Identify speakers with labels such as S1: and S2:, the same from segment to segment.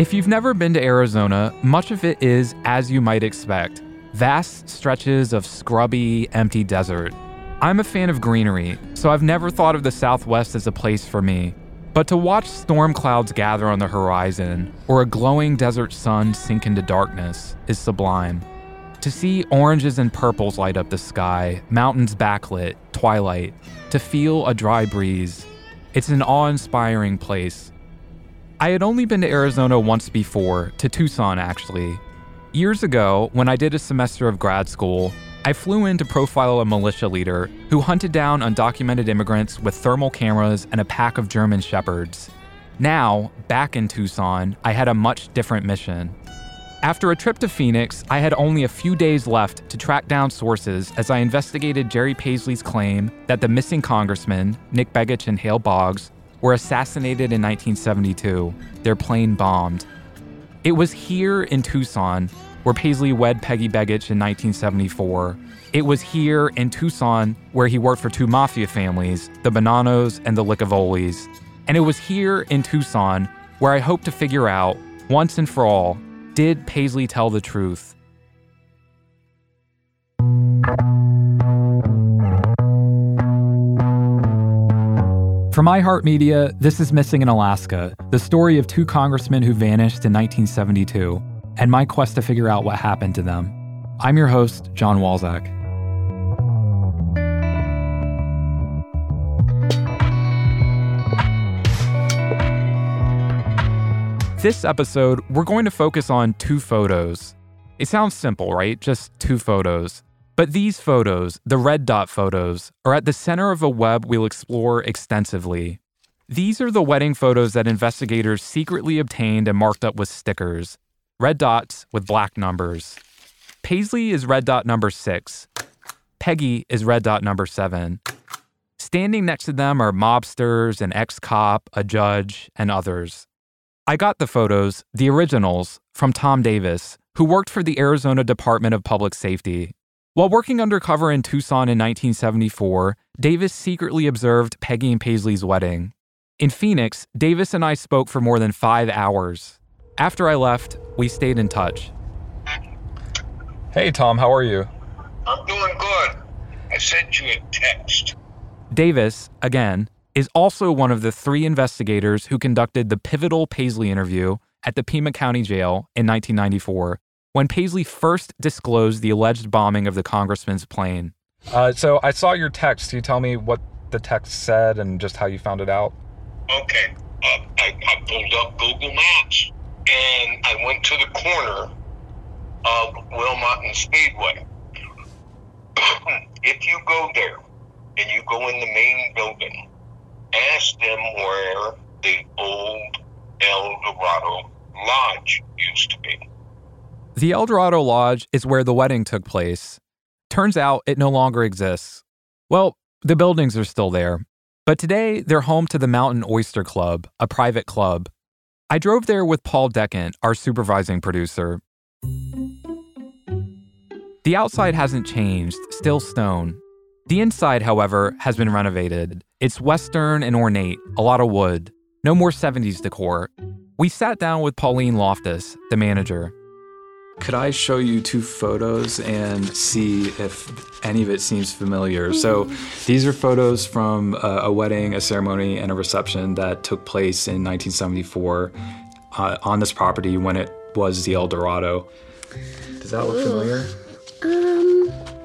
S1: If you've never been to Arizona, much of it is as you might expect vast stretches of scrubby, empty desert. I'm a fan of greenery, so I've never thought of the Southwest as a place for me. But to watch storm clouds gather on the horizon or a glowing desert sun sink into darkness is sublime. To see oranges and purples light up the sky, mountains backlit, twilight, to feel a dry breeze, it's an awe inspiring place. I had only been to Arizona once before, to Tucson actually. Years ago, when I did a semester of grad school, I flew in to profile a militia leader who hunted down undocumented immigrants with thermal cameras and a pack of German shepherds. Now, back in Tucson, I had a much different mission. After a trip to Phoenix, I had only a few days left to track down sources as I investigated Jerry Paisley's claim that the missing congressmen, Nick Begich and Hale Boggs, were assassinated in 1972, their plane bombed. It was here in Tucson where Paisley wed Peggy Begich in 1974. It was here in Tucson where he worked for two mafia families, the Bonannos and the Licavolis. And it was here in Tucson where I hope to figure out, once and for all, did Paisley tell the truth? For iHeartMedia, this is Missing in Alaska, the story of two congressmen who vanished in 1972 and my quest to figure out what happened to them. I'm your host, Jon Walczak. This episode, we're going to focus on two photos. It sounds simple, right? Just two photos. But these photos, the red dot photos, are at the center of a web we'll explore extensively. These are the wedding photos that investigators secretly obtained and marked up with stickers red dots with black numbers. Paisley is red dot number six. Peggy is red dot number seven. Standing next to them are mobsters, an ex cop, a judge, and others. I got the photos, the originals, from Tom Davis, who worked for the Arizona Department of Public Safety. While working undercover in Tucson in 1974, Davis secretly observed Peggy and Paisley's wedding. In Phoenix, Davis and I spoke for more than five hours. After I left, we stayed in touch. Hey, Tom, how are you?
S2: I'm doing good. I sent you a text.
S1: Davis, again, is also one of the three investigators who conducted the pivotal Paisley interview at the Pima County Jail in 1994 when Paisley first disclosed the alleged bombing of the congressman's plane. Uh, so I saw your text. Can you tell me what the text said and just how you found it out?
S2: Okay. Uh, I, I pulled up Google Maps and I went to the corner of Wilmot and Speedway. if you go there and you go in the main building, ask them where the old El Dorado Lodge used to be.
S1: The El Dorado Lodge is where the wedding took place. Turns out it no longer exists. Well, the buildings are still there, but today they're home to the Mountain Oyster Club, a private club I drove there with Paul Decant, our supervising producer. The outside hasn't changed, still stone. The inside, however, has been renovated. It's Western and ornate, a lot of wood. No more 70s decor. We sat down with Pauline Loftus, the manager. Could I show you two photos and see if any of it seems familiar? So, these are photos from a, a wedding, a ceremony, and a reception that took place in 1974 uh, on this property when it was the El Dorado. Does that look familiar?
S3: Um,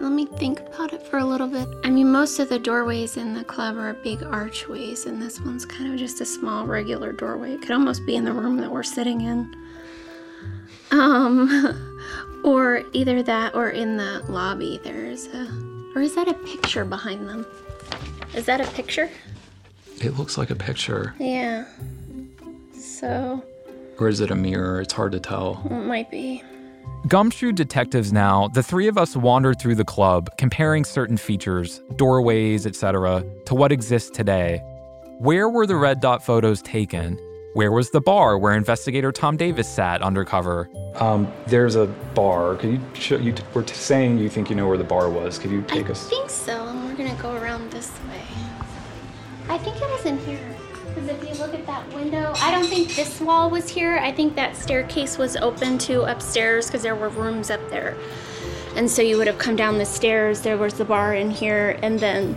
S3: Let me think about it for a little bit. I mean, most of the doorways in the club are big archways, and this one's kind of just a small, regular doorway. It could almost be in the room that we're sitting in. Um, or either that or in the lobby. There's a. Or is that a picture behind them? Is that a picture?
S1: It looks like a picture.
S3: Yeah. So.
S1: Or is it a mirror? It's hard to tell.
S3: It might be.
S1: Gumshoe detectives now, the three of us wandered through the club, comparing certain features, doorways, etc., to what exists today. Where were the red dot photos taken? Where was the bar where investigator Tom Davis sat undercover? Um, there's a bar. Could you show you? We're saying you think you know where the bar was. Could you take
S3: I
S1: us?
S3: I think so, and we're gonna go around this way. I think it was in here. Because if you look at that window, I don't think this wall was here. I think that staircase was open to upstairs because there were rooms up there. And so you would have come down the stairs, there was the bar in here, and then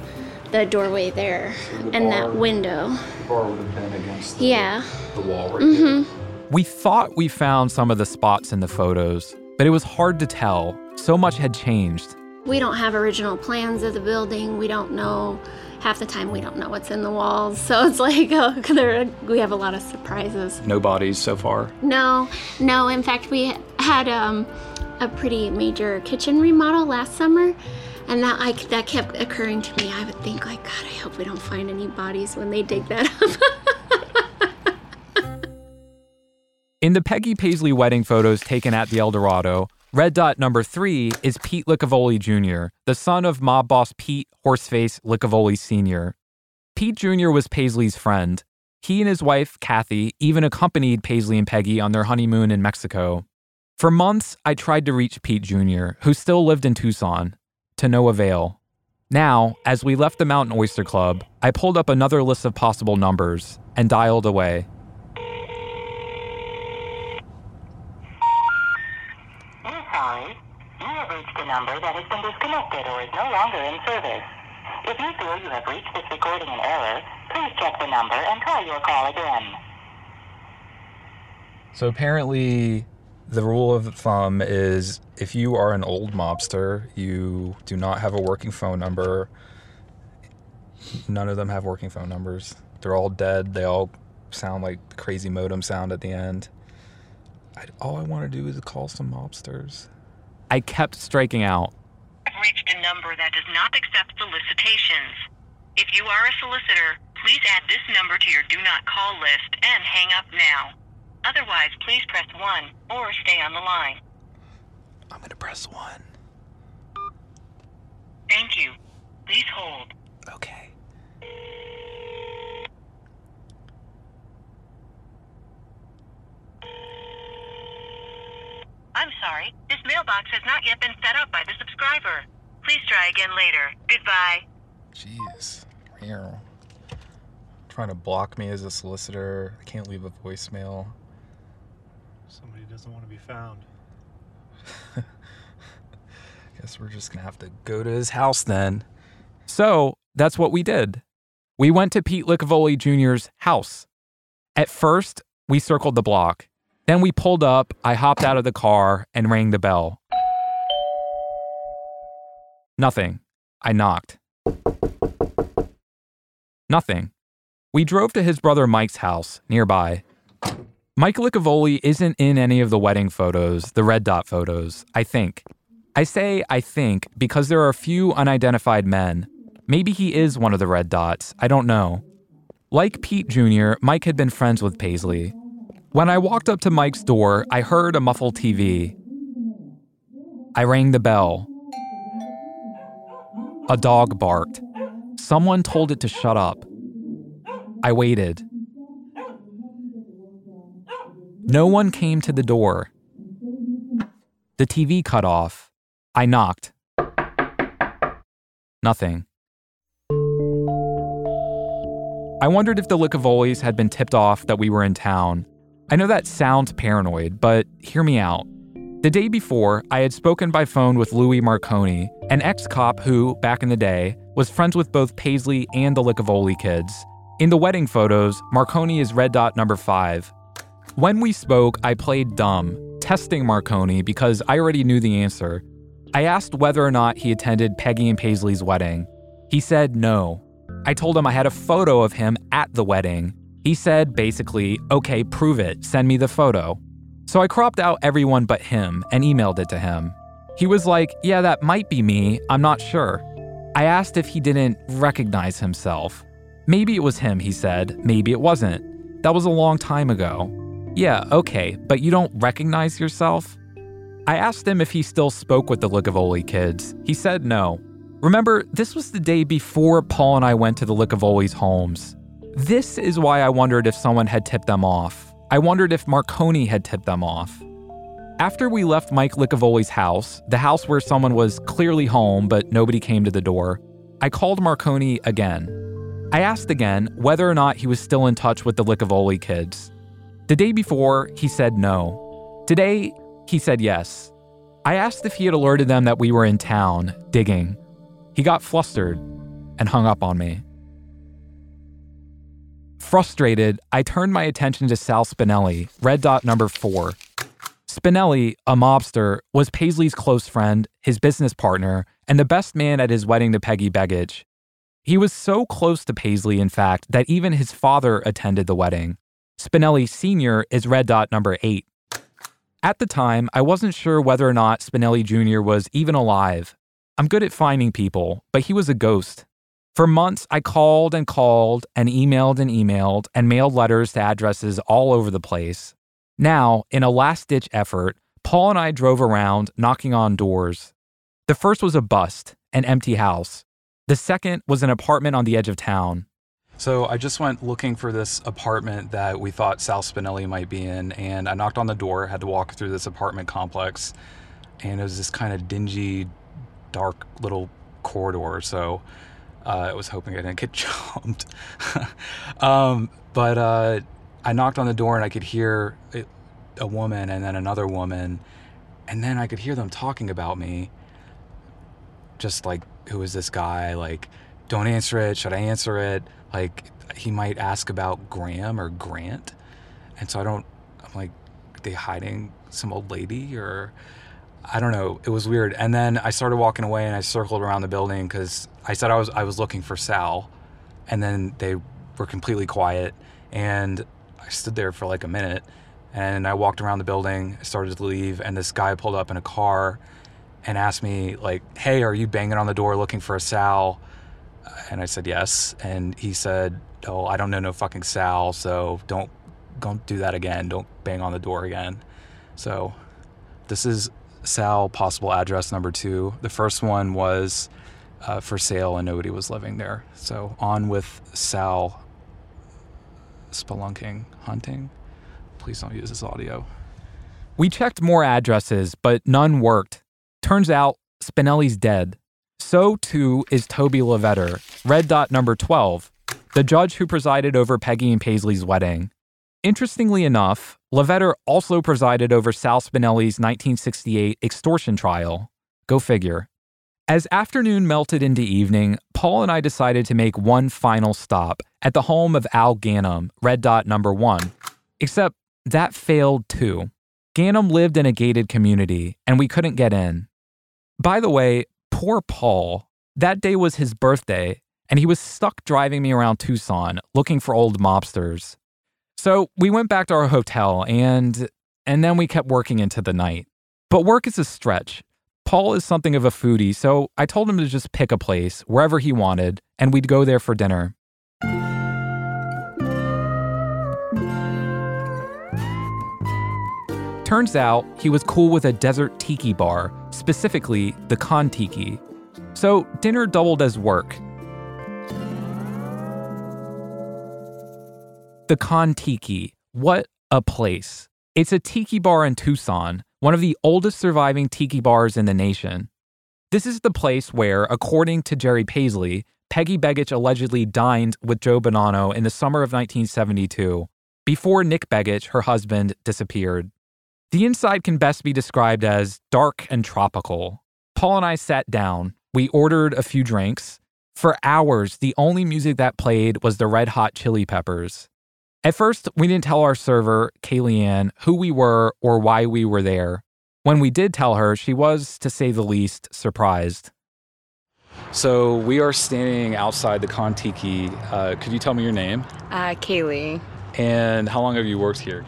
S3: the doorway there,
S1: The
S3: and
S1: bar-
S3: that window.
S1: The bar would have been against the,
S3: Yeah.
S1: the wall right
S3: Mm hmm.
S1: We thought we found some of the spots in the photos, but it was hard to tell. So much had changed.
S3: We don't have original plans of the building. We don't know. Half the time, we don't know what's in the walls. So it's like uh, there, we have a lot of surprises.
S1: No bodies so far.
S3: No, no. In fact, we had um, a pretty major kitchen remodel last summer, and that I, that kept occurring to me. I would think like, God, I hope we don't find any bodies when they dig that up.
S1: In the Peggy Paisley wedding photos taken at the Eldorado, red dot number three is Pete Licavoli Jr., the son of mob boss Pete Horseface Licavoli Sr. Pete Jr. was Paisley's friend. He and his wife, Kathy, even accompanied Paisley and Peggy on their honeymoon in Mexico. For months, I tried to reach Pete Jr., who still lived in Tucson, to no avail. Now, as we left the Mountain Oyster Club, I pulled up another list of possible numbers and dialed away.
S4: We're sorry. You have reached a number that has been disconnected or is no longer in service. If you feel you have reached this recording in error, please check the number and try your call again.
S1: So apparently, the rule of thumb is if you are an old mobster, you do not have a working phone number. None of them have working phone numbers. They're all dead. They all sound like crazy modem sound at the end. I, all I want to do is call some mobsters. I kept striking out.
S4: I've reached a number that does not accept solicitations. If you are a solicitor, please add this number to your do not call list and hang up now. Otherwise, please press 1 or stay on the line.
S1: I'm going to press one.
S4: Thank you. Please hold.
S1: Okay.
S4: I'm sorry. This mailbox has not yet been set up by the subscriber. Please try again later. Goodbye.
S1: Jeez. Meow. Trying to block me as a solicitor. I can't leave a voicemail.
S5: Somebody doesn't want to be found.
S1: Guess we're just gonna have to go to his house then. So that's what we did. We went to Pete Licavoli Jr.'s house. At first, we circled the block. Then we pulled up, I hopped out of the car and rang the bell. Nothing. I knocked. Nothing. We drove to his brother Mike's house nearby. Mike Licavoli isn't in any of the wedding photos, the red dot photos, I think. I say I think because there are a few unidentified men. Maybe he is one of the red dots, I don't know. Like Pete Jr., Mike had been friends with Paisley. When I walked up to Mike's door, I heard a muffled TV. I rang the bell. A dog barked. Someone told it to shut up. I waited. No one came to the door. The TV cut off. I knocked. Nothing. I wondered if the Licavolis had been tipped off that we were in town. I know that sounds paranoid, but hear me out. The day before, I had spoken by phone with Louis Marconi, an ex cop who, back in the day, was friends with both Paisley and the Licavoli kids. In the wedding photos, Marconi is red dot number five. When we spoke, I played dumb, testing Marconi because I already knew the answer. I asked whether or not he attended Peggy and Paisley's wedding. He said no. I told him I had a photo of him at the wedding. He said basically, okay, prove it, send me the photo. So I cropped out everyone but him and emailed it to him. He was like, yeah, that might be me, I'm not sure. I asked if he didn't recognize himself. Maybe it was him, he said, maybe it wasn't. That was a long time ago. Yeah, okay, but you don't recognize yourself? I asked him if he still spoke with the Licavoli kids. He said no. Remember, this was the day before Paul and I went to the Licavoli's homes. This is why I wondered if someone had tipped them off. I wondered if Marconi had tipped them off. After we left Mike Licavoli's house, the house where someone was clearly home but nobody came to the door, I called Marconi again. I asked again whether or not he was still in touch with the Licavoli kids. The day before, he said no. Today, he said yes. I asked if he had alerted them that we were in town, digging. He got flustered and hung up on me. Frustrated, I turned my attention to Sal Spinelli, red dot number four. Spinelli, a mobster, was Paisley's close friend, his business partner, and the best man at his wedding to Peggy Begich. He was so close to Paisley, in fact, that even his father attended the wedding. Spinelli Sr. is red dot number eight. At the time, I wasn't sure whether or not Spinelli Jr. was even alive. I'm good at finding people, but he was a ghost. For months, I called and called and emailed and emailed and mailed letters to addresses all over the place. Now, in a last ditch effort, Paul and I drove around knocking on doors. The first was a bust, an empty house. The second was an apartment on the edge of town.
S6: So I just went looking for this apartment that we thought Sal Spinelli might be in, and I knocked on the door, had to walk through this apartment complex, and it was this kind of dingy, dark little corridor. So I was hoping I didn't get jumped. um, but uh, I knocked on the door and I could hear a woman and then another woman. And then I could hear them talking about me. Just like, who is this guy? Like, don't answer it. Should I answer it? Like, he might ask about Graham or Grant. And so I don't, I'm like, are they hiding some old lady or I don't know. It was weird. And then I started walking away and I circled around the building because I said I was I was looking for Sal, and then they were completely quiet. And I stood there for like a minute, and I walked around the building. Started to leave, and this guy pulled up in a car, and asked me like, "Hey, are you banging on the door looking for a Sal?" And I said yes. And he said, "Oh, I don't know no fucking Sal, so don't don't do that again. Don't bang on the door again." So this is Sal possible address number two. The first one was uh, for sale and nobody was living there. So on with Sal spelunking, hunting. Please don't use this audio.
S1: We checked more addresses, but none worked. Turns out Spinelli's dead. So too is Toby Levetter, red dot number 12, the judge who presided over Peggy and Paisley's wedding. Interestingly enough, Levetter also presided over Sal Spinelli's 1968 extortion trial. Go figure. As afternoon melted into evening, Paul and I decided to make one final stop at the home of Al Ganem, red dot number one. Except that failed too. Ganem lived in a gated community, and we couldn't get in. By the way, poor Paul. That day was his birthday, and he was stuck driving me around Tucson looking for old mobsters. So we went back to our hotel and and then we kept working into the night. But work is a stretch. Paul is something of a foodie, so I told him to just pick a place wherever he wanted and we'd go there for dinner. Turns out he was cool with a desert tiki bar, specifically the Kon Tiki. So dinner doubled as work, The Kon Tiki. What a place. It's a tiki bar in Tucson, one of the oldest surviving tiki bars in the nation. This is the place where, according to Jerry Paisley, Peggy Begich allegedly dined with Joe Bonanno in the summer of 1972, before Nick Begich, her husband, disappeared. The inside can best be described as dark and tropical. Paul and I sat down. We ordered a few drinks. For hours, the only music that played was the Red Hot Chili Peppers. At first, we didn't tell our server, Kaylee Ann, who we were or why we were there. When we did tell her, she was, to say the least, surprised.
S6: So we are standing outside the Kon Tiki. Uh, could you tell me your name?
S7: Uh, Kaylee.
S6: And how long have you worked here?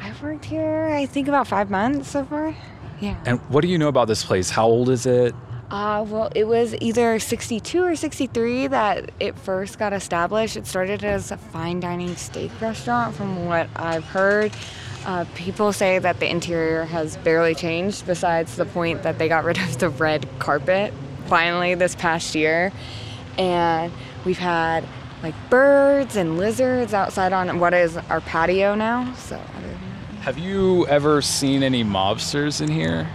S7: I've worked here, I think, about five months so far. Yeah.
S6: And what do you know about this place? How old is it?
S7: Uh, well, it was either 62 or 63 that it first got established. It started as a fine dining steak restaurant, from what I've heard. Uh, people say that the interior has barely changed, besides the point that they got rid of the red carpet finally this past year. And we've had like birds and lizards outside on what is our patio now. So,
S6: have you ever seen any mobsters in here?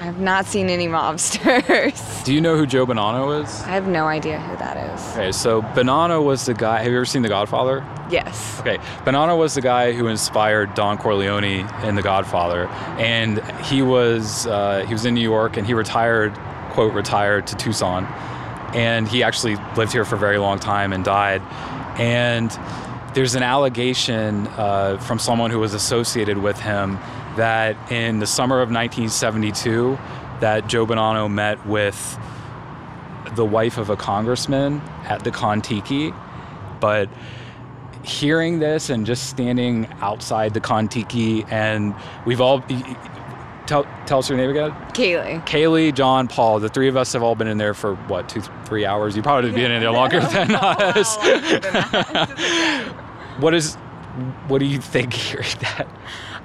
S7: I have not seen any mobsters.
S6: Do you know who Joe Bonanno is?
S7: I have no idea who that is.
S6: Okay, so Bonanno was the guy. Have you ever seen The Godfather?
S7: Yes.
S6: Okay, Bonanno was the guy who inspired Don Corleone in The Godfather, and he was uh, he was in New York, and he retired, quote, retired to Tucson, and he actually lived here for a very long time and died, and there's an allegation uh, from someone who was associated with him that in the summer of 1972, that Joe Bonanno met with the wife of a congressman at the Kontiki, but hearing this and just standing outside the Kontiki, and we've all tell tell us your name again.
S7: Kaylee.
S6: Kaylee, John, Paul. The three of us have all been in there for what two, three hours. You probably been in there longer than us. what is? What do you think hearing that?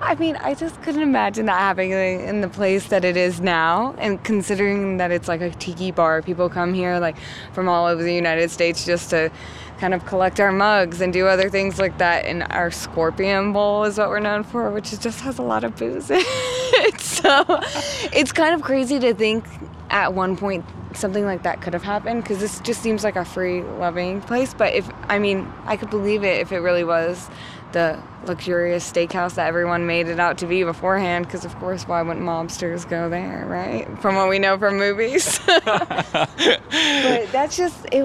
S7: I mean, I just couldn't imagine that happening in the place that it is now. And considering that it's like a tiki bar, people come here like from all over the United States just to kind of collect our mugs and do other things like that. And our Scorpion Bowl is what we're known for, which just has a lot of booze in it. So it's kind of crazy to think at one point something like that could have happened because this just seems like a free, loving place. But if, I mean, I could believe it if it really was the luxurious steakhouse that everyone made it out to be beforehand because of course why wouldn't mobsters go there right? From what we know from movies. But that's just it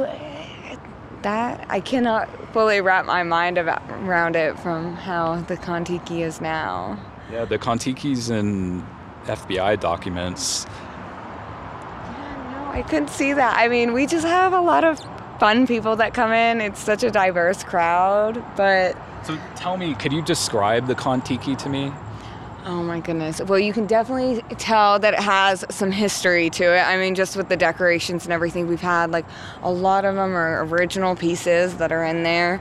S7: that i cannot fully wrap my mind about, around it from how the kontiki is now.
S6: Yeah the kontiki's in fbi documents
S7: i couldn't see that i mean we just have a lot of fun people that come in it's such a diverse crowd but
S6: so tell me, could you describe the Kontiki to me?
S7: Oh my goodness. Well, you can definitely tell that it has some history to it. I mean, just with the decorations and everything we've had, like a lot of them are original pieces that are in there.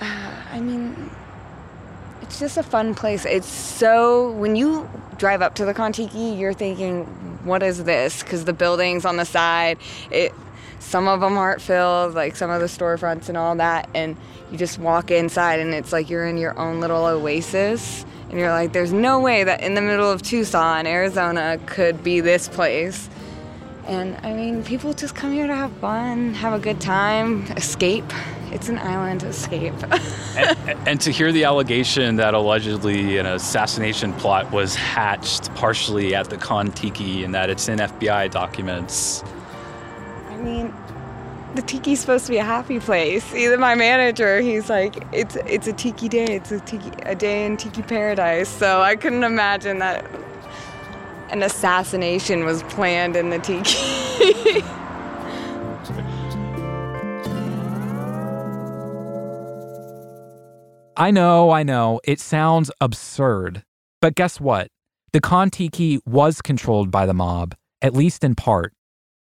S7: Uh, I mean, it's just a fun place. It's so, when you drive up to the Kontiki, you're thinking, what is this? Because the buildings on the side, it, some of them aren't filled, like some of the storefronts and all that. And you just walk inside and it's like you're in your own little oasis and you're like there's no way that in the middle of tucson arizona could be this place and i mean people just come here to have fun have a good time escape it's an island escape
S6: and, and, to hear the allegation that allegedly an assassination plot was hatched partially at the Kontiki and that it's in fbi documents
S7: i mean the tiki's supposed to be a happy place. Even my manager, he's like, it's it's a tiki day. It's a tiki a day in tiki paradise. So I couldn't imagine that an assassination was planned in the tiki.
S1: I know, I know, it sounds absurd. But guess what? The Kontiki was controlled by the mob, at least in part.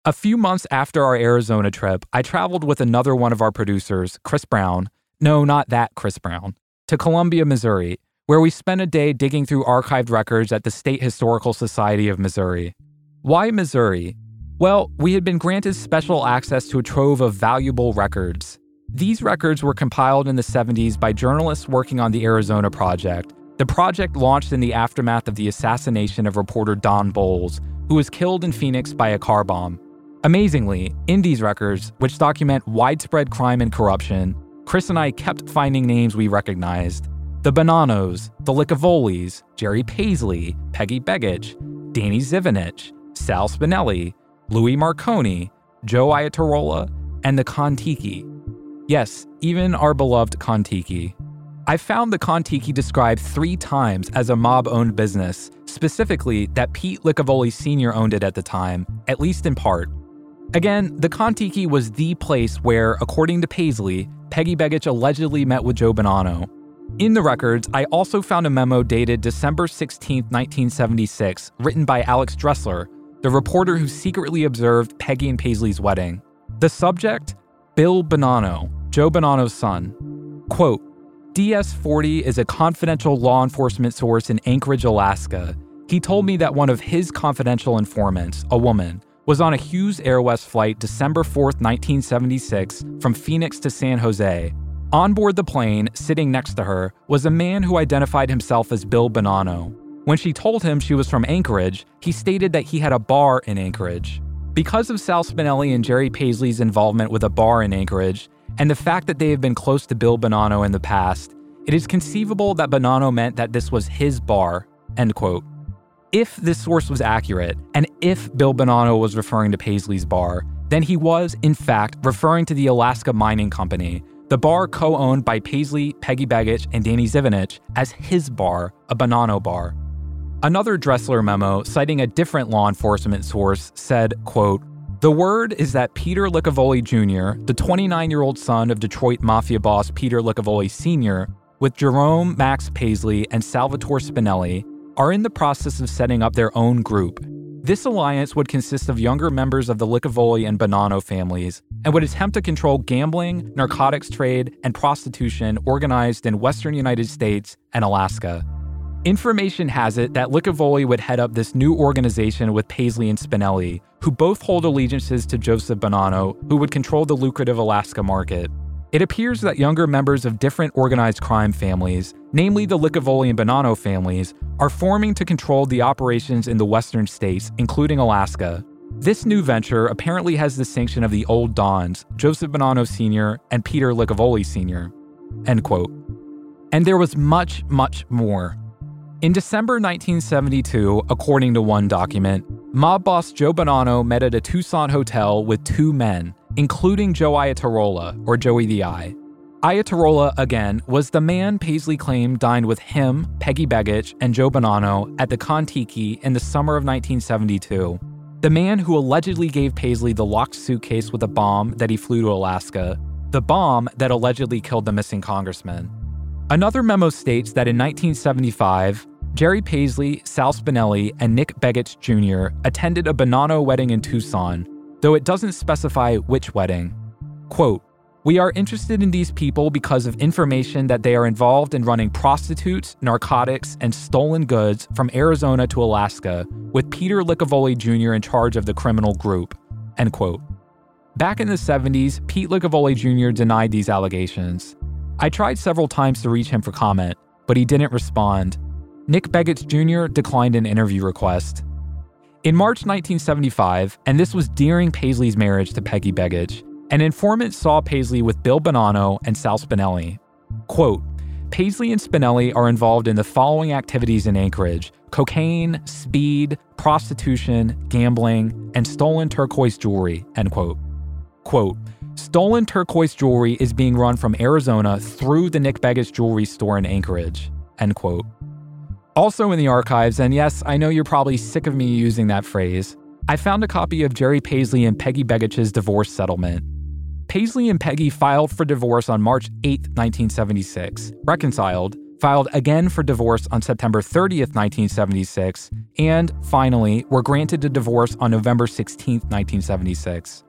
S1: A few months after our Arizona trip, I traveled with another one of our producers, Chris Brown. No, not that Chris Brown, to Columbia, Missouri, where we spent a day digging through archived records at the State Historical Society of Missouri. Why Missouri? Well, we had been granted special access to a trove of valuable records. These records were compiled in the 70s by journalists working on the Arizona Project. The project launched in the aftermath of the assassination of reporter Don Bolles, who was killed in Phoenix by a car bomb. Amazingly, in these records, which document widespread crime and corruption, Chris and I kept finding names we recognized. The Bonannos, the Licavolis, Jerry Paisley, Peggy Begich, Danny Zivinich, Sal Spinelli, Louis Marconi, Joe Iatarola, and the Kontiki. Yes, even our beloved Kontiki. I found the Kontiki described three times as a mob owned business, specifically that Pete Licavoli Sr. owned it at the time, at least in part. Again, the Kontiki was the place where, according to Paisley, Peggy Begich allegedly met with Joe Bonanno. In the records, I also found a memo dated December 16, 1976, written by Alex Dressler, the reporter who secretly observed Peggy and Paisley's wedding. The subject? Bill Bonanno, Joe Bonanno's son. Quote, DS 40 is a confidential law enforcement source in Anchorage, Alaska. He told me that one of his confidential informants, a woman, was on a Hughes Airwest flight December 4, 1976, from Phoenix to San Jose. On board the plane, sitting next to her, was a man who identified himself as Bill Bonanno. When she told him she was from Anchorage, he stated that he had a bar in Anchorage. Because of Sal Spinelli and Jerry Paisley's involvement with a bar in Anchorage, and the fact that they have been close to Bill Bonanno in the past, it is conceivable that Bonanno meant that this was his bar, end quote. If this source was accurate, and if Bill Bonanno was referring to Paisley's bar, then he was, in fact, referring to the Alaska Mining Company, the bar co owned by Paisley, Peggy Begich, and Danny Zivinich, as his bar, a Bonanno bar. Another Dressler memo, citing a different law enforcement source, said, quote, the word is that Peter Licavoli Jr., the 29 year old son of Detroit Mafia boss Peter Licavoli Sr., with Jerome Max Paisley and Salvatore Spinelli, are in the process of setting up their own group. This alliance would consist of younger members of the Licavoli and Bonanno families and would attempt to control gambling, narcotics trade, and prostitution organized in western United States and Alaska. Information has it that Licavoli would head up this new organization with Paisley and Spinelli, who both hold allegiances to Joseph Bonanno, who would control the lucrative Alaska market. It appears that younger members of different organized crime families, namely the Licavoli and Bonanno families, are forming to control the operations in the western states, including Alaska. This new venture apparently has the sanction of the old Dons, Joseph Bonanno Sr. and Peter Licavoli Sr. End quote. And there was much, much more. In December 1972, according to one document, mob boss Joe Bonanno met at a Tucson hotel with two men, including Joe Iatarola, or Joey the Eye. Iatarola, again, was the man Paisley claimed dined with him, Peggy Begich, and Joe Bonanno at the Kontiki in the summer of 1972. The man who allegedly gave Paisley the locked suitcase with a bomb that he flew to Alaska, the bomb that allegedly killed the missing congressman. Another memo states that in 1975, Jerry Paisley, Sal Spinelli, and Nick Begich Jr. attended a Bonanno wedding in Tucson, though it doesn't specify which wedding. Quote, we are interested in these people because of information that they are involved in running prostitutes, narcotics, and stolen goods from Arizona to Alaska, with Peter Licavoli Jr. in charge of the criminal group. End quote. Back in the 70s, Pete Licavoli Jr. denied these allegations. I tried several times to reach him for comment, but he didn't respond. Nick Begich Jr. declined an interview request. In March 1975, and this was during Paisley's marriage to Peggy Begich, an informant saw Paisley with Bill Bonanno and Sal Spinelli. Quote, Paisley and Spinelli are involved in the following activities in Anchorage cocaine, speed, prostitution, gambling, and stolen turquoise jewelry, end quote. Quote, stolen turquoise jewelry is being run from Arizona through the Nick Begich jewelry store in Anchorage, end quote. Also in the archives, and yes, I know you're probably sick of me using that phrase, I found a copy of Jerry Paisley and Peggy Begich's divorce settlement. Paisley and Peggy filed for divorce on March 8, 1976, reconciled, filed again for divorce on September 30th, 1976, and finally were granted a divorce on November 16, 1976.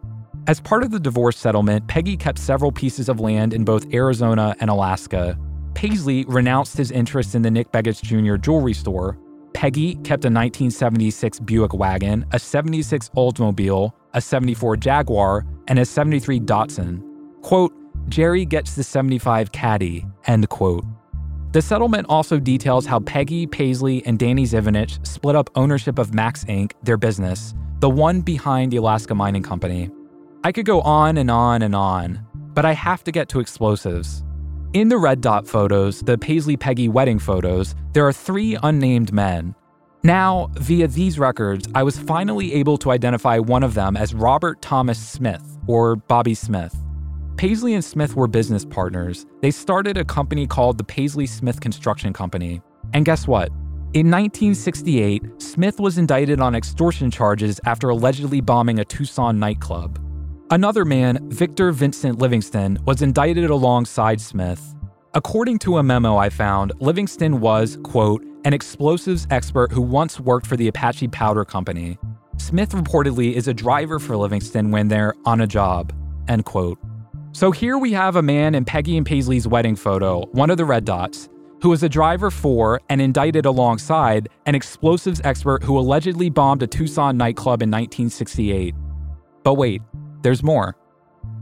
S1: As part of the divorce settlement, Peggy kept several pieces of land in both Arizona and Alaska. Paisley renounced his interest in the Nick Begich Jr. jewelry store. Peggy kept a 1976 Buick wagon, a 76 Oldsmobile, a 74 Jaguar, and a 73 Datsun. Quote, Jerry gets the 75 Caddy, end quote. The settlement also details how Peggy, Paisley, and Danny Zivinich split up ownership of Max Inc., their business, the one behind the Alaska Mining Company. I could go on and on and on, but I have to get to explosives. In the red dot photos, the Paisley Peggy wedding photos, there are three unnamed men. Now, via these records, I was finally able to identify one of them as Robert Thomas Smith, or Bobby Smith. Paisley and Smith were business partners. They started a company called the Paisley Smith Construction Company. And guess what? In 1968, Smith was indicted on extortion charges after allegedly bombing a Tucson nightclub. Another man, Victor Vincent Livingston, was indicted alongside Smith. According to a memo I found, Livingston was, quote, an explosives expert who once worked for the Apache Powder Company. Smith reportedly is a driver for Livingston when they're on a job, end quote. So here we have a man in Peggy and Paisley's wedding photo, one of the red dots, who was a driver for and indicted alongside an explosives expert who allegedly bombed a Tucson nightclub in 1968. But wait, there's more.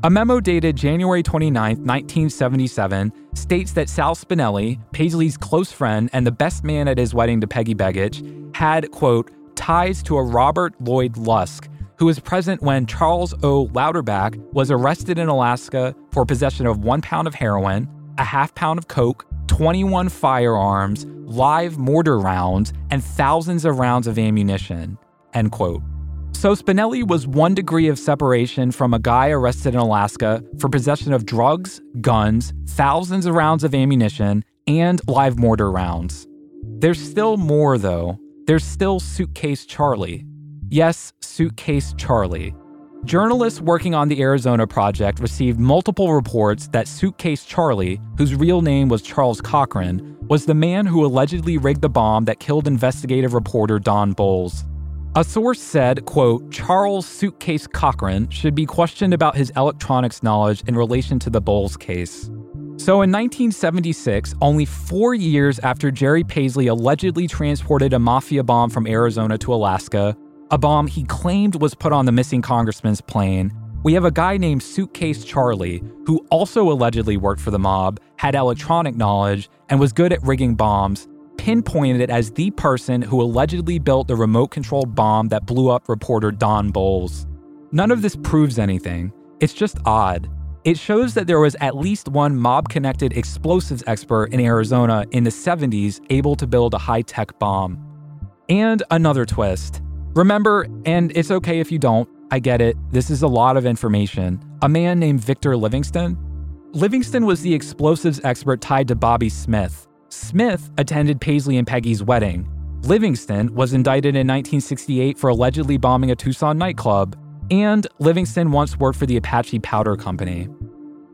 S1: A memo dated January 29, 1977, states that Sal Spinelli, Paisley's close friend and the best man at his wedding to Peggy Begich, had, quote, ties to a Robert Lloyd Lusk, who was present when Charles O. Louderback was arrested in Alaska for possession of one pound of heroin, a half pound of coke, 21 firearms, live mortar rounds, and thousands of rounds of ammunition. End quote. So Spinelli was one degree of separation from a guy arrested in Alaska for possession of drugs, guns, thousands of rounds of ammunition, and live mortar rounds. There's still more, though. There's still Suitcase Charlie. Yes, Suitcase Charlie. Journalists working on the Arizona project received multiple reports that Suitcase Charlie, whose real name was Charles Cochran, was the man who allegedly rigged the bomb that killed investigative reporter Don Bolles. A source said, quote, Charles Suitcase Cochran should be questioned about his electronics knowledge in relation to the Bolles case. So in 1976, only four years after Jerry Paisley allegedly transported a mafia bomb from Arizona to Alaska, a bomb he claimed was put on the missing congressman's plane, we have a guy named Suitcase Charlie, who also allegedly worked for the mob, had electronic knowledge, and was good at rigging bombs, pinpointed it as the person who allegedly built the remote controlled bomb that blew up reporter Don Bolles. None of this proves anything. It's just odd. It shows that there was at least one mob connected explosives expert in Arizona in the 70s able to build a high tech bomb. And another twist. Remember, and it's okay if you don't, I get it, this is a lot of information. A man named Victor Livingston? Livingston was the explosives expert tied to Bobby Smith, Smith attended Paisley and Peggy's wedding. Livingston was indicted in 1968 for allegedly bombing a Tucson nightclub, and Livingston once worked for the Apache Powder Company.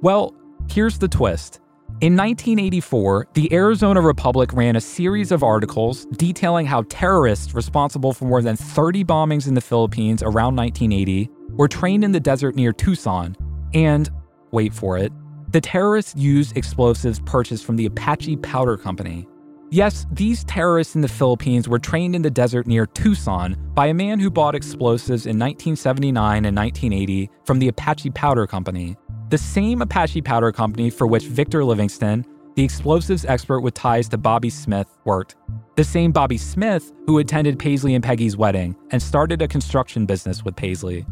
S1: Well, here's the twist. In 1984, the Arizona Republic ran a series of articles detailing how terrorists responsible for more than 30 bombings in the Philippines around 1980 were trained in the desert near Tucson, and, wait for it, the terrorists used explosives purchased from the Apache Powder Company. Yes, these terrorists in the Philippines were trained in the desert near Tucson by a man who bought explosives in 1979 and 1980 from the Apache Powder Company, the same Apache Powder Company for which Victor Livingston, the explosives expert with ties to Bobby Smith, worked. The same Bobby Smith who attended Paisley and Peggy's wedding and started a construction business with Paisley.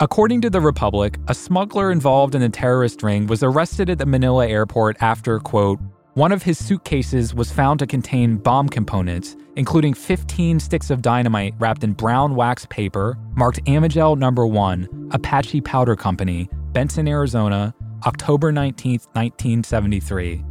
S1: According to the Republic, a smuggler involved in the terrorist ring was arrested at the Manila airport after, quote, one of his suitcases was found to contain bomb components, including 15 sticks of dynamite wrapped in brown wax paper marked Amigel Number 1, Apache Powder Company, Benson, Arizona, October 19, 1973.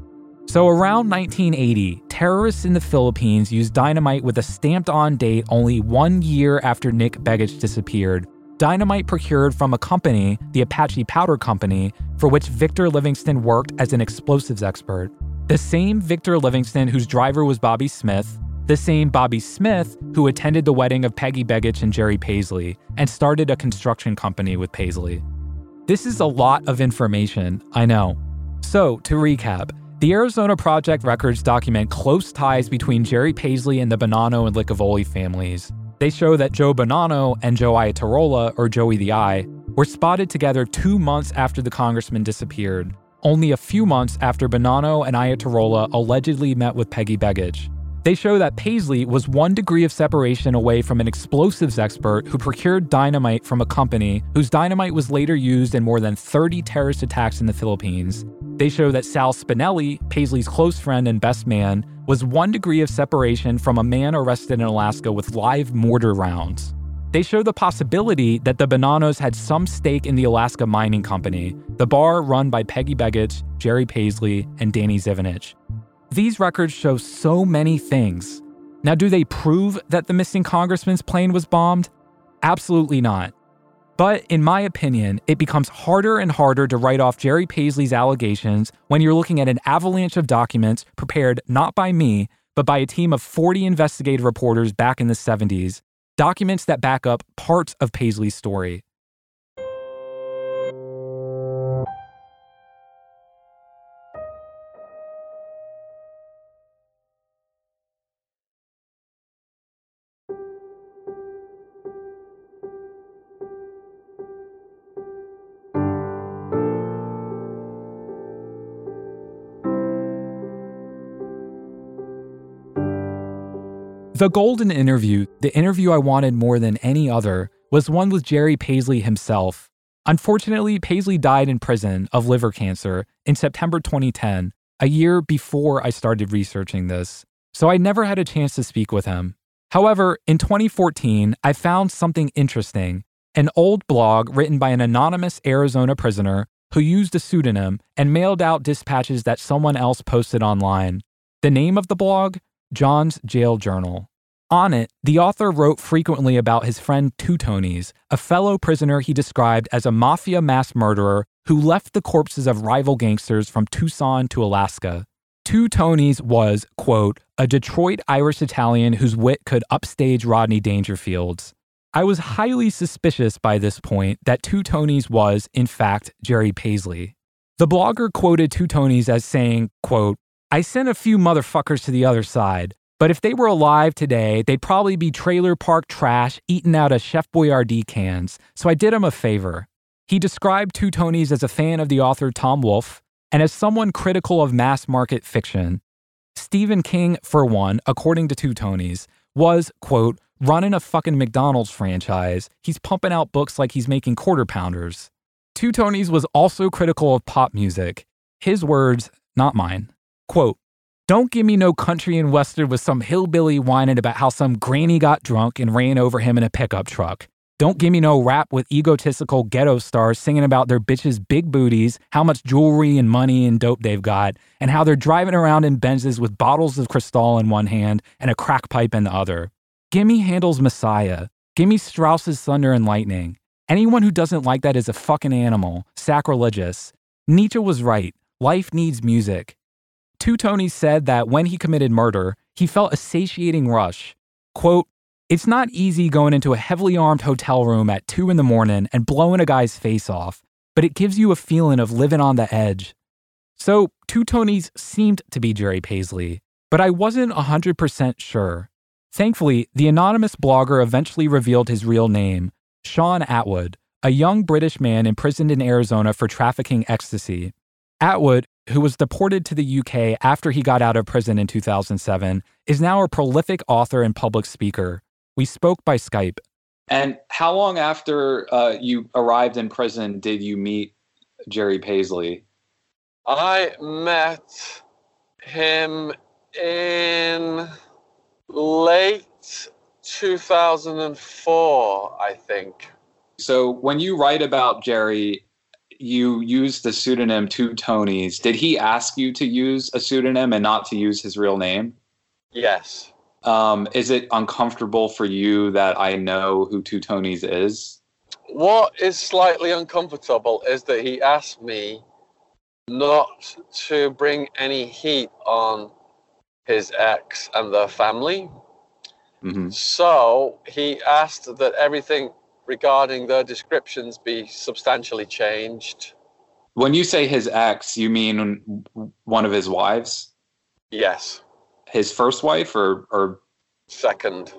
S1: So around 1980, terrorists in the Philippines used dynamite with a stamped on date only one year after Nick Begich disappeared dynamite procured from a company, the Apache Powder Company, for which Victor Livingston worked as an explosives expert. The same Victor Livingston whose driver was Bobby Smith, the same Bobby Smith who attended the wedding of Peggy Begich and Jerry Paisley and started a construction company with Paisley. This is a lot of information, I know. So, to recap, the Arizona Project records document close ties between Jerry Paisley and the Bonanno and Licavoli families. They show that Joe Bonanno and Joe Iatarola, or Joey the Eye, were spotted together two months after the congressman disappeared, only a few months after Bonanno and Iatarola allegedly met with Peggy Begich. They show that Paisley was one degree of separation away from an explosives expert who procured dynamite from a company whose dynamite was later used in more than 30 terrorist attacks in the Philippines. They show that Sal Spinelli, Paisley's close friend and best man, was one degree of separation from a man arrested in Alaska with live mortar rounds. They show the possibility that the Bonannos had some stake in the Alaska Mining Company, the bar run by Peggy Begich, Jerry Paisley, and Danny Zivinich. These records show so many things. Now, do they prove that the missing congressman's plane was bombed? Absolutely not. But in my opinion, it becomes harder and harder to write off Jerry Paisley's allegations when you're looking at an avalanche of documents prepared not by me, but by a team of 40 investigative reporters back in the 70s, documents that back up parts of Paisley's story. The golden interview, the interview I wanted more than any other, was one with Jerry Paisley himself. Unfortunately, Paisley died in prison of liver cancer in September 2010, a year before I started researching this, so I never had a chance to speak with him. However, in 2014, I found something interesting an old blog written by an anonymous Arizona prisoner who used a pseudonym and mailed out dispatches that someone else posted online. The name of the blog? John's Jail Journal. On it, the author wrote frequently about his friend Two Tonys, a fellow prisoner he described as a mafia mass murderer who left the corpses of rival gangsters from Tucson to Alaska. Two Tonys was, quote, a Detroit Irish Italian whose wit could upstage Rodney Dangerfield's. I was highly suspicious by this point that Two Tonys was, in fact, Jerry Paisley. The blogger quoted Two Tonys as saying, quote, I sent a few motherfuckers to the other side, but if they were alive today, they'd probably be trailer park trash eating out of Chef Boyardee cans, so I did him a favor. He described Two Tonys as a fan of the author Tom Wolfe and as someone critical of mass market fiction. Stephen King, for one, according to Two Tonys, was, quote, running a fucking McDonald's franchise. He's pumping out books like he's making quarter pounders. Two Tonys was also critical of pop music. His words, not mine. Quote, don't give me no country and western with some hillbilly whining about how some granny got drunk and ran over him in a pickup truck. Don't give me no rap with egotistical ghetto stars singing about their bitches' big booties, how much jewelry and money and dope they've got, and how they're driving around in Benzes with bottles of Cristal in one hand and a crack pipe in the other. Gimme Handel's Messiah. Gimme Strauss's Thunder and Lightning. Anyone who doesn't like that is a fucking animal, sacrilegious. Nietzsche was right. Life needs music. Two Tonys said that when he committed murder, he felt a satiating rush. Quote, It's not easy going into a heavily armed hotel room at 2 in the morning and blowing a guy's face off, but it gives you a feeling of living on the edge. So, Two Tonys seemed to be Jerry Paisley, but I wasn't 100% sure. Thankfully, the anonymous blogger eventually revealed his real name Shaun Attwood, a young British man imprisoned in Arizona for trafficking ecstasy. Attwood, who was deported to the UK after he got out of prison in 2007, is now a prolific author and public speaker. We spoke by Skype.
S6: And how long after uh, you arrived in prison did you meet Jerry Paisley?
S8: I met him in late 2004, I think.
S6: So when you write about Jerry, you use the pseudonym Two Tonys. Did he ask you to use a pseudonym and not to use his real name?
S8: Yes.
S6: Um, is it uncomfortable for you that I know who Two Tonys is?
S8: What is slightly uncomfortable is that he asked me not to bring any heat on his ex and their family.
S6: Mm-hmm.
S8: So he asked that everything regarding their descriptions be substantially changed.
S6: When you say his ex, you mean one of his wives?
S8: Yes.
S6: His first wife or, or
S8: second?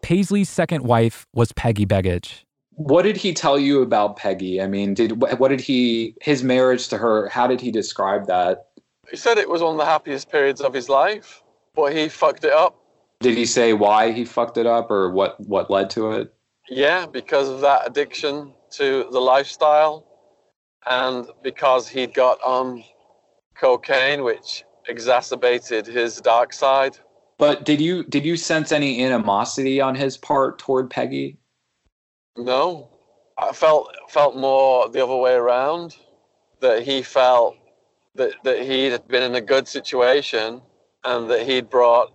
S1: Paisley's second wife was Peggy Begich.
S6: What did he tell you about Peggy? I mean, did what did he his marriage to her? How did he describe that?
S8: He said it was one of the happiest periods of his life, but he fucked it up.
S6: Did he say why he fucked it up or what what led to it?
S8: Yeah, because of that addiction to the lifestyle and because he'd got on cocaine which exacerbated his dark side.
S6: But did you did you sense any animosity on his part toward Peggy?
S8: No. I felt felt more the other way around that he felt that that he had been in a good situation and that he'd brought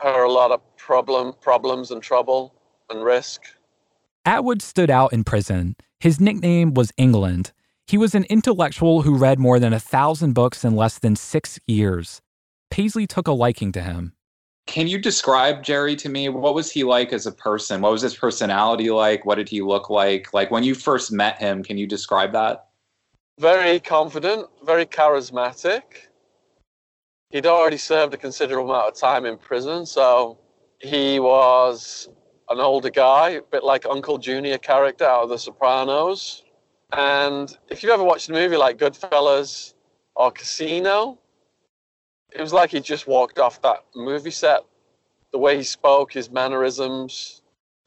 S8: her a lot of problem problems and trouble and risk.
S1: Attwood stood out in prison. His nickname was England. He was an intellectual who read more than a thousand books in less than six years. Paisley took a liking to him.
S6: Can you describe Jerry to me? What was he like as a person? What was his personality like? What did he look like? Like when you first met him, can you describe that?
S8: Very confident, very charismatic. He'd already served a considerable amount of time in prison, so he was an older guy, a bit like Uncle Junior character out of The Sopranos. And if you've ever watched a movie like Goodfellas or Casino, it was like he just walked off that movie set the way he spoke, his mannerisms,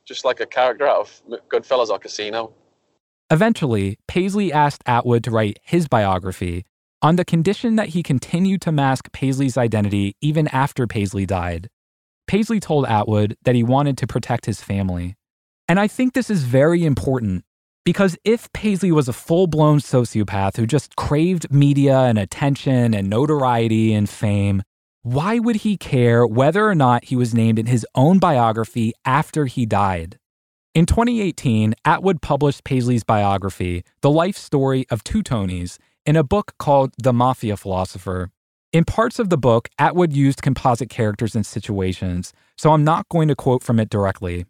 S8: just like a character out of Goodfellas or Casino.
S1: Eventually, Paisley asked Attwood to write his biography on the condition that he continued to mask Paisley's identity even after Paisley died. Paisley told Attwood that he wanted to protect his family. And I think this is very important because if Paisley was a full blown sociopath who just craved media and attention and notoriety and fame, why would he care whether or not he was named in his own biography after he died? In 2018, Attwood published Paisley's biography, The Life Story of Two Tonys, in a book called The Mafia Philosopher. In parts of the book, Attwood used composite characters and situations, so I'm not going to quote from it directly.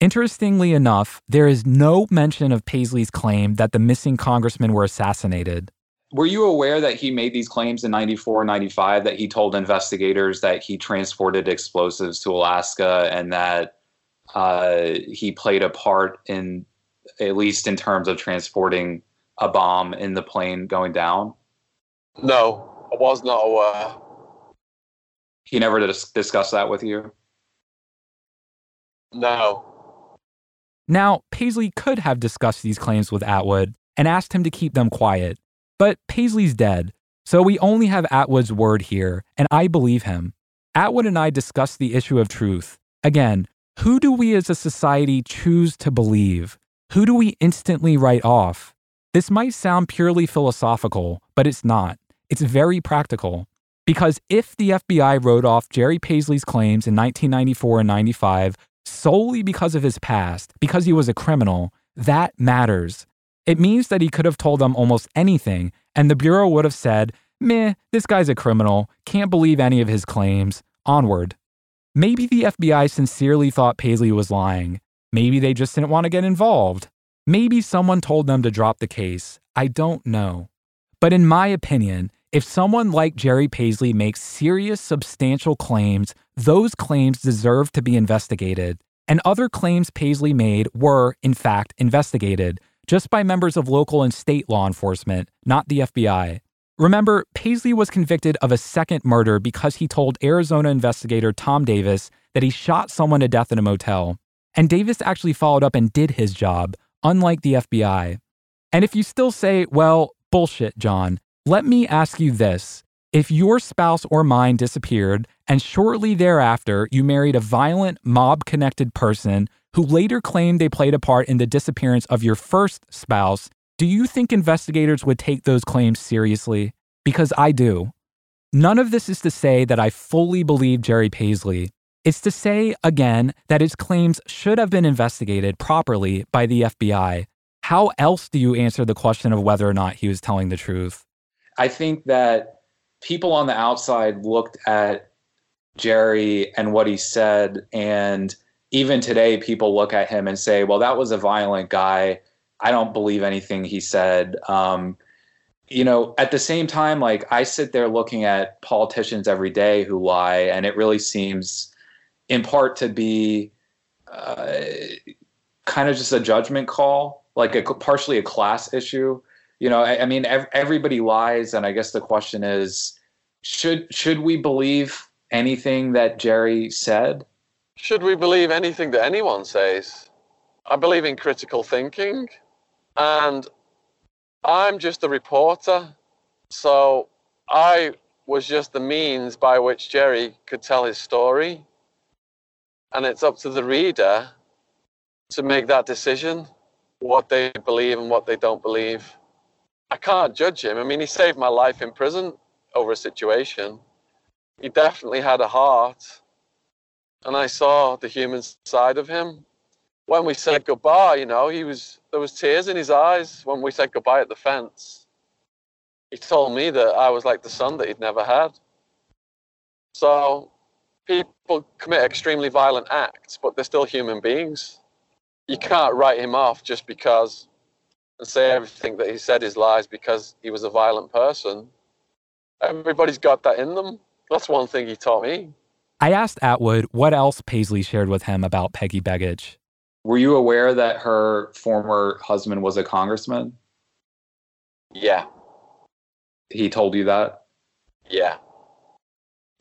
S1: Interestingly enough, there is no mention of Paisley's claim that the missing congressmen were assassinated.
S6: Were you aware that he made these claims in 94, 95, that he told investigators that he transported explosives to Alaska and that uh, he played a part in, at least in terms of transporting a bomb in the plane going down?
S8: No, I was not aware.
S6: He never dis- discussed that with you?
S8: No.
S1: Now, Paisley could have discussed these claims with Attwood and asked him to keep them quiet, but Paisley's dead, so we only have Attwood's word here, and I believe him. Attwood and I discussed the issue of truth. Again, who do we as a society choose to believe? Who do we instantly write off? This might sound purely philosophical, but it's not. It's very practical. Because if the FBI wrote off Jerry Paisley's claims in 1994 and 95 solely because of his past, because he was a criminal, that matters. It means that he could have told them almost anything, and the Bureau would have said, meh, this guy's a criminal, can't believe any of his claims, onward. Maybe the FBI sincerely thought Paisley was lying. Maybe they just didn't want to get involved. Maybe someone told them to drop the case. I don't know. But in my opinion, if someone like Jerry Paisley makes serious, substantial claims, those claims deserve to be investigated. And other claims Paisley made were, in fact, investigated, just by members of local and state law enforcement, not the FBI. Remember, Paisley was convicted of a second murder because he told Arizona investigator Tom Davis that he shot someone to death in a motel. And Davis actually followed up and did his job, unlike the FBI. And if you still say, well, bullshit, Jon, let me ask you this. If your spouse or mine disappeared and shortly thereafter you married a violent, mob connected person who later claimed they played a part in the disappearance of your first spouse, do you think investigators would take those claims seriously? Because I do. None of this is to say that I fully believe Jerry Paisley. It's to say, again, that his claims should have been investigated properly by the FBI. How else do you answer the question of whether or not he was telling the truth?
S6: I think that people on the outside looked at Jerry and what he said, and even today, people look at him and say, well, that was a violent guy. I don't believe anything he said. Um, you know, at the same time, like I sit there looking at politicians every day who lie, and it really seems in part to be uh, kind of just a judgment call, like a partially a class issue. You know, I, I mean, ev- everybody lies, and I guess the question is, should should we believe anything that Jerry said?
S8: Should we believe anything that anyone says? I believe in critical thinking, and I'm just a reporter, so I was just the means by which Jerry could tell his story and it's up to the reader to make that decision what they believe and what they don't believe. I can't judge him. I mean, he saved my life in prison over a situation. He definitely had a heart. And I saw the human side of him. When we said goodbye, you know, he was there was tears in his eyes when we said goodbye at the fence. He told me that I was like the son that he'd never had. So people commit extremely violent acts, but they're still human beings. You can't write him off just because and say everything that he said is lies because he was a violent person. Everybody's got that in them. That's one thing he taught me.
S1: I asked Attwood what else Paisley shared with him about Peggy Begich.
S6: Were you aware that her former husband was a congressman?
S8: Yeah.
S6: He told you that?
S8: Yeah.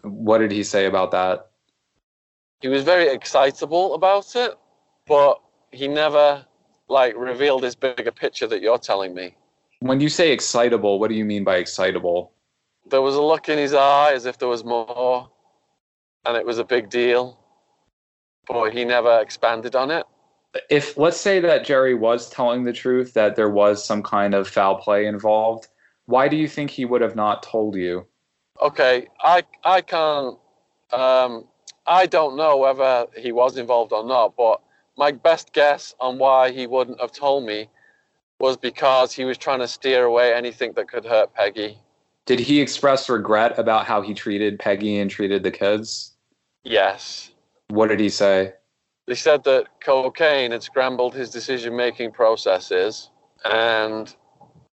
S6: What did he say about that?
S8: he was very excitable about it, but he never like reveal this bigger picture that you're telling me.
S6: When you say excitable, what do you mean by excitable?
S8: There was a look in his eye as if there was more, and it was a big deal, but he never expanded on it.
S6: If let's say that Jerry was telling the truth, that there was some kind of foul play involved, why do you think he would have not told you?
S8: Okay, I I can't. Um, I don't know whether he was involved or not, but my best guess on why he wouldn't have told me was because he was trying to steer away anything that could hurt Peggy.
S6: Did he express regret about how he treated Peggy and treated the kids?
S8: Yes.
S6: What did he say?
S8: He said that cocaine had scrambled his decision making processes and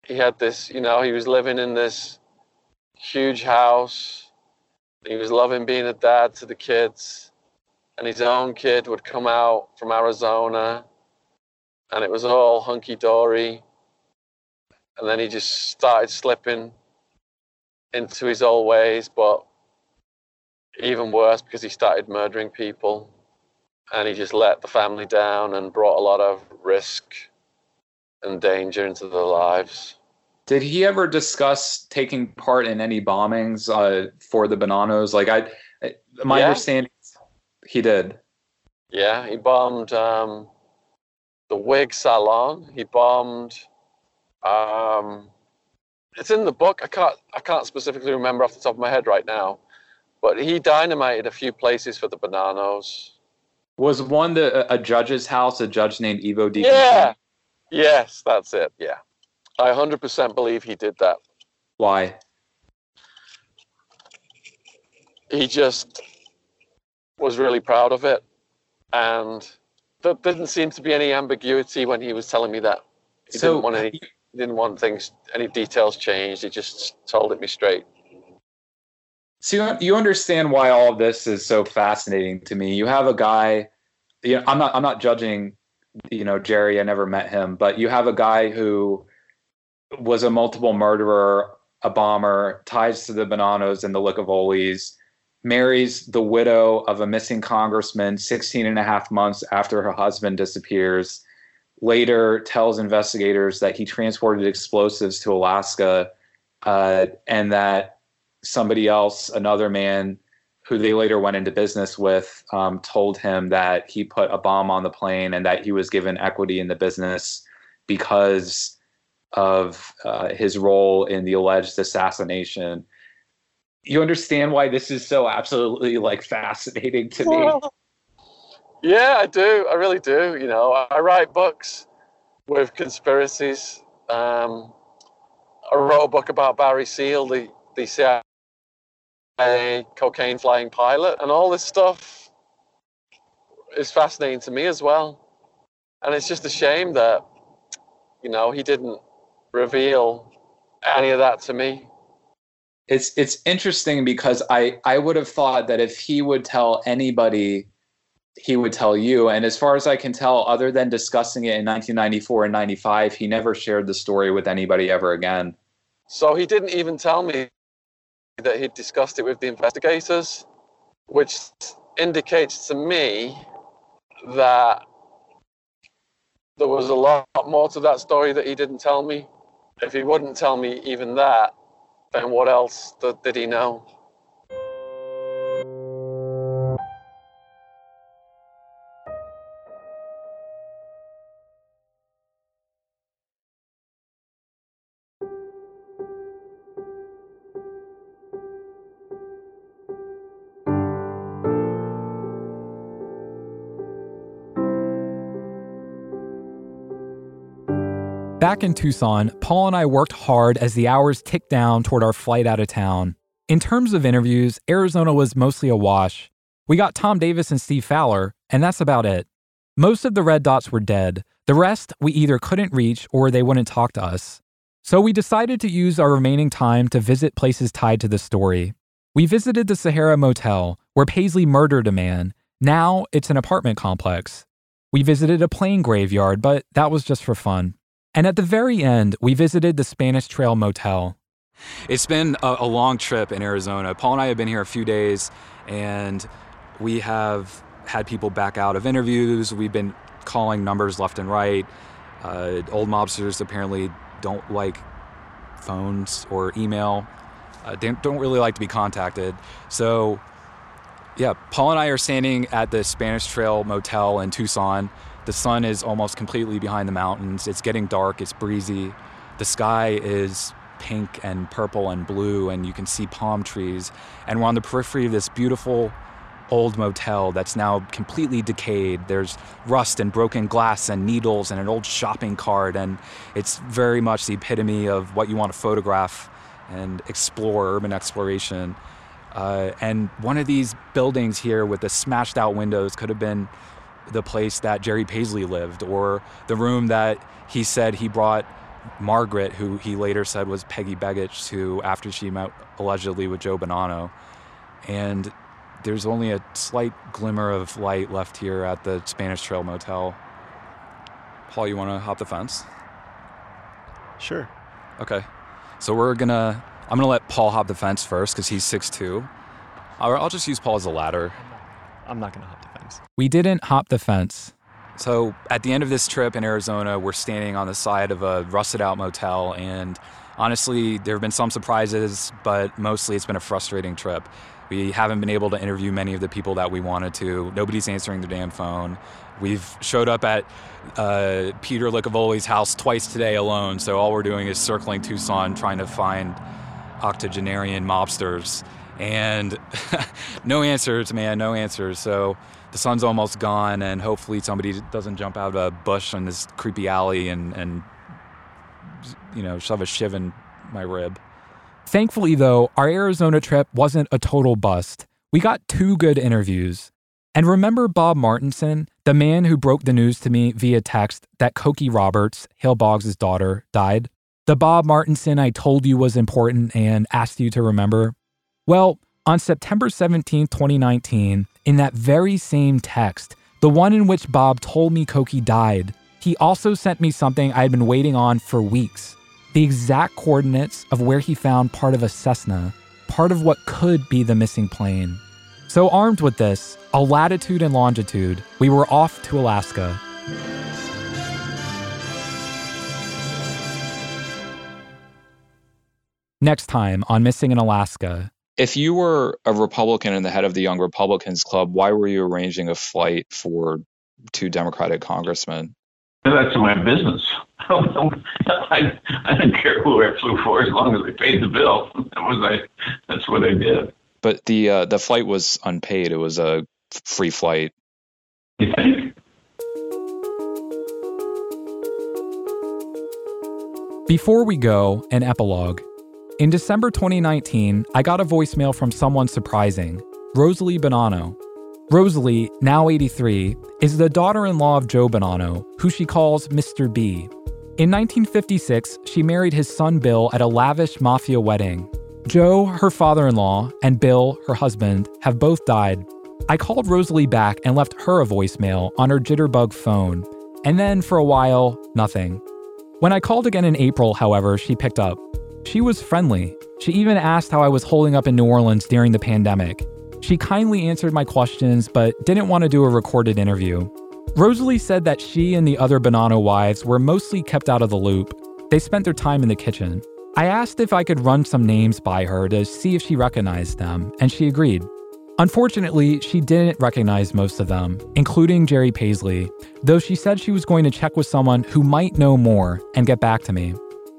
S8: he had this, you know, he was living in this huge house. He was loving being a dad to the kids. And his own kid would come out from Arizona and it was all hunky dory. And then he just started slipping into his old ways, but even worse because he started murdering people and he just let the family down and brought a lot of risk and danger into their lives.
S6: Did he ever discuss taking part in any bombings uh, for the Bonannos? Like I, my
S8: Yeah.
S6: understanding, he did.
S8: Yeah, he bombed um, the wig salon. He bombed. Um, it's in the book. I can't. I can't specifically remember off the top of my head right now, but he dynamited a few places for the Bonannos.
S6: Was one the a judge's house? A judge named Evo Di
S8: Yeah. Yes, that's it. Yeah, I 100% believe he did that.
S6: Why?
S8: He just was really proud of it, and there didn't seem to be any ambiguity when he was telling me that. He
S6: So-
S8: didn't want any. He didn't want things, any details changed. He just told it me straight.
S6: So you, you understand why all of this is so fascinating to me. You have a guy, you know, I'm not I'm not judging, you know, Jerry. I never met him, but you have a guy who was a multiple murderer, a bomber, ties to the Bonannos and the Licavolis, marries the widow of a missing congressman 16 and a half months after her husband disappears. Later tells investigators that he transported explosives to Alaska uh, and that somebody else, another man who they later went into business with, um, told him that he put a bomb on the plane and that he was given equity in the business because of uh, his role in the alleged assassination. You understand why this is so absolutely like fascinating to me.
S8: Yeah, I do. I really do. You know, I, write books with conspiracies. Um, I wrote a book about Barry Seal, the, the CIA cocaine flying pilot, and all this stuff is fascinating to me as well. And it's just a shame that, you know, he didn't reveal any of that to me.
S6: It's it's interesting because I I would have thought that if he would tell anybody, he would tell you. And as far as I can tell, other than discussing it in 1994 and 95, he never shared the story with anybody ever again.
S8: So he didn't even tell me that he'd discussed it with the investigators, which indicates to me that there was a lot more to that story that he didn't tell me. If he wouldn't tell me even that, then what else did he know?
S1: Back in Tucson, Paul and I worked hard as the hours ticked down toward our flight out of town. In terms of interviews, Arizona was mostly a wash. We got Tom Davis and Steve Fowler, and that's about it. Most of the red dots were dead. The rest we either couldn't reach or they wouldn't talk to us. So we decided to use our remaining time to visit places tied to the story. We visited the Sahara Motel, where Paisley murdered a man. Now it's an apartment complex. We visited a plane graveyard, but that was just for fun. And at the very end, we visited the Spanish Trail Motel.
S9: It's been a, a long trip in Arizona. Paul and I have been here a few days, and we have
S6: had people back out of interviews. We've been calling numbers left and right. Uh, old mobsters apparently don't like phones or email. Uh, don't, don't really like to be contacted. So, yeah, Paul and I are standing at the Spanish Trail Motel in Tucson. The sun is almost completely behind the mountains. It's getting dark, it's breezy. The sky is pink and purple and blue, and you can see palm trees. And we're on the periphery of this beautiful old motel that's now completely decayed. There's rust and broken glass and needles and an old shopping cart, and it's very much the epitome of what you want to photograph and explore urban exploration. Uh, and one of these buildings here with the smashed out windows could have been the place that Jerry Paisley lived, or the room that he said he brought Margaret, who he later said was Peggy Begich, to after she met allegedly with Joe Bonanno. And there's only a slight glimmer of light left here at the Spanish Trail Motel. Paul, you want to hop the fence?
S5: Sure.
S6: Okay. So we're gonna. I'm gonna let Paul hop the fence first because he's 6'2". I'll, I'll just use Paul as a ladder.
S5: I'm not going to hop the fence.
S1: We didn't hop the fence.
S6: So at the end of this trip in Arizona, we're standing on the side of a rusted out motel, and honestly, there have been some surprises, but mostly it's been a frustrating trip. We haven't been able to interview many of the people that we wanted to. Nobody's answering their damn phone. We've showed up at uh, Peter Licavoli's house twice today alone, so all we're doing is circling Tucson trying to find octogenarian mobsters. And no answers, man, no answers. So the sun's almost gone, and hopefully somebody doesn't jump out of a bush in this creepy alley and, and you know, shove a shiv in my rib.
S1: Thankfully, though, our Arizona trip wasn't a total bust. We got two good interviews. And remember Bob Martinson, the man who broke the news to me via text that Cokie Roberts, Hale Boggs' daughter, died? The Bob Martinson I told you was important and asked you to remember? Well, on September 17, 2019, in that very same text, the one in which Bob told me Cokie died, he also sent me something I had been waiting on for weeks the exact coordinates of where he found part of a Cessna, part of what could be the missing plane. So, armed with this, a latitude and longitude, we were off to Alaska. Next time on Missing in Alaska.
S10: If you were a Republican and the head of the Young Republicans Club, why were you arranging a flight for two Democratic congressmen?
S11: That's my business. I, I didn't care who I flew for as long as they paid the bill. That was I. That's what I did.
S10: But the uh, the flight was unpaid. It was a free flight.
S11: You think?
S1: Before we go, an epilogue. In December 2019, I got a voicemail from someone surprising Rosalie Bonanno. Rosalie, now 83, is the daughter in law of Joe Bonanno, who she calls Mr. B. In 1956, she married his son Bill at a lavish mafia wedding. Joe, her father in law, and Bill, her husband, have both died. I called Rosalie back and left her a voicemail on her Jitterbug phone, and then for a while, nothing. When I called again in April, however, she picked up. She was friendly. She even asked how I was holding up in New Orleans during the pandemic. She kindly answered my questions, but didn't want to do a recorded interview. Rosalie said that she and the other Bonanno wives were mostly kept out of the loop. They spent their time in the kitchen. I asked if I could run some names by her to see if she recognized them, and she agreed. Unfortunately, she didn't recognize most of them, including Jerry Paisley, though she said she was going to check with someone who might know more and get back to me.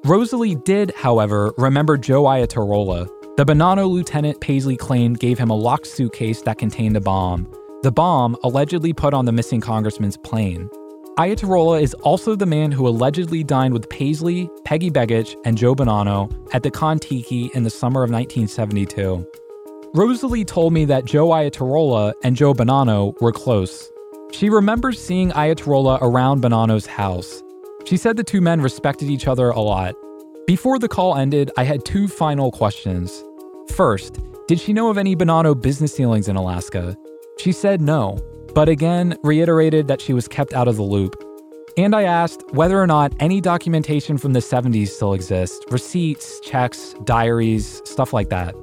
S1: Rosalie did, however, remember Joe Iatarola. The Bonanno lieutenant Paisley claimed gave him a locked suitcase that contained a bomb. The bomb allegedly put on the missing congressman's plane. Iatarola is also the man who allegedly dined with Paisley, Peggy Begich, and Joe Bonanno at the Kon-Tiki in the summer of 1972. Rosalie told me that Joe Iatarola and Joe Bonanno were close. She remembers seeing Iatarola around Bonanno's house. She said the two men respected each other a lot. Before the call ended, I had two final questions. First, did she know of any Bonanno business dealings in Alaska? She said no, but again reiterated that she was kept out of the loop. And I asked whether or not any documentation from the 70s still exists receipts, checks, diaries, stuff like that.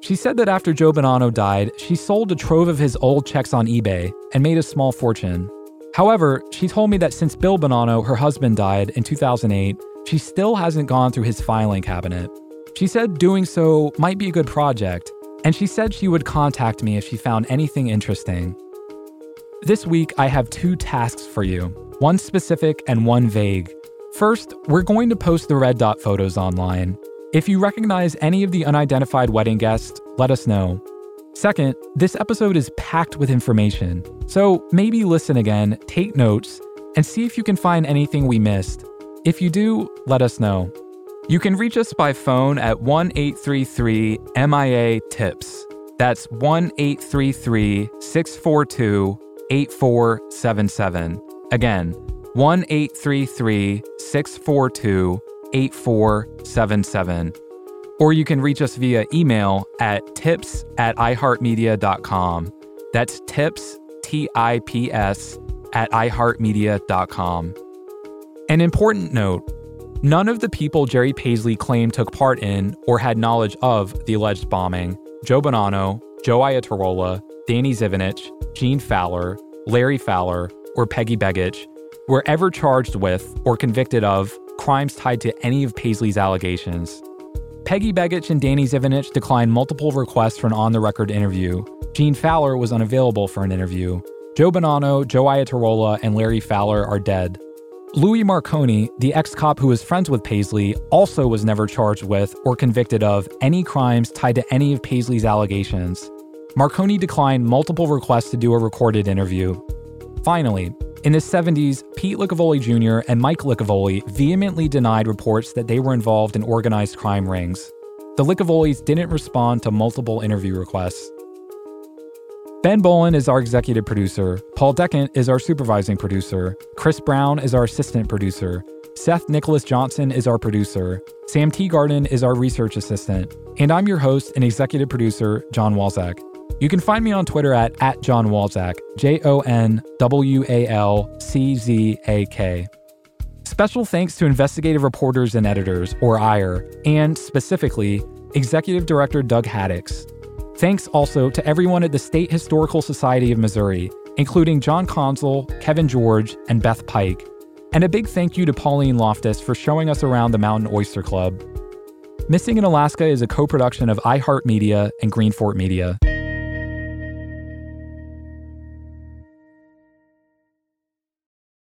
S1: She said that after Joe Bonanno died, she sold a trove of his old checks on eBay and made a small fortune. However, she told me that since Bill Bonanno, her husband, died in 2008, she still hasn't gone through his filing cabinet. She said doing so might be a good project, and she said she would contact me if she found anything interesting. This week, I have two tasks for you one specific and one vague. First, we're going to post the red dot photos online. If you recognize any of the unidentified wedding guests, let us know. Second, this episode is packed with information, so maybe listen again, take notes, and see if you can find anything we missed. If you do, let us know. You can reach us by phone at 1 833 MIA TIPS. That's 1 833 642 8477. Again, 1 833 642 8477. Or you can reach us via email at tips at iheartmedia.com. That's tips, T I P S, at iheartmedia.com. An important note none of the people Jerry Paisley claimed took part in or had knowledge of the alleged bombing Joe Bonanno, Joe Iatarola, Danny Zivinich, Gene Fowler, Larry Fowler, or Peggy Begich were ever charged with or convicted of crimes tied to any of Paisley's allegations. Peggy Begich and Danny Zivinich declined multiple requests for an on the record interview. Gene Fowler was unavailable for an interview. Joe Bonanno, Joe Iatarola, and Larry Fowler are dead. Louis Marconi, the ex cop who was friends with Paisley, also was never charged with or convicted of any crimes tied to any of Paisley's allegations. Marconi declined multiple requests to do a recorded interview. Finally, in the 70s, Pete Licavoli Jr. and Mike Licavoli vehemently denied reports that they were involved in organized crime rings. The Licavolis didn't respond to multiple interview requests. Ben Bolin is our executive producer. Paul Decant is our supervising producer. Chris Brown is our assistant producer. Seth Nicholas Johnson is our producer. Sam Teagarden is our research assistant. And I'm your host and executive producer, Jon Walczak. You can find me on Twitter at, at Jon Walczak, J O N W A L C Z A K. Special thanks to investigative reporters and editors, or IRE, and specifically, Executive Director Doug Haddix. Thanks also to everyone at the State Historical Society of Missouri, including John Consul, Kevin George, and Beth Pike. And a big thank you to Pauline Loftus for showing us around the Mountain Oyster Club. Missing in Alaska is a co production of iHeartMedia and Greenfort Media.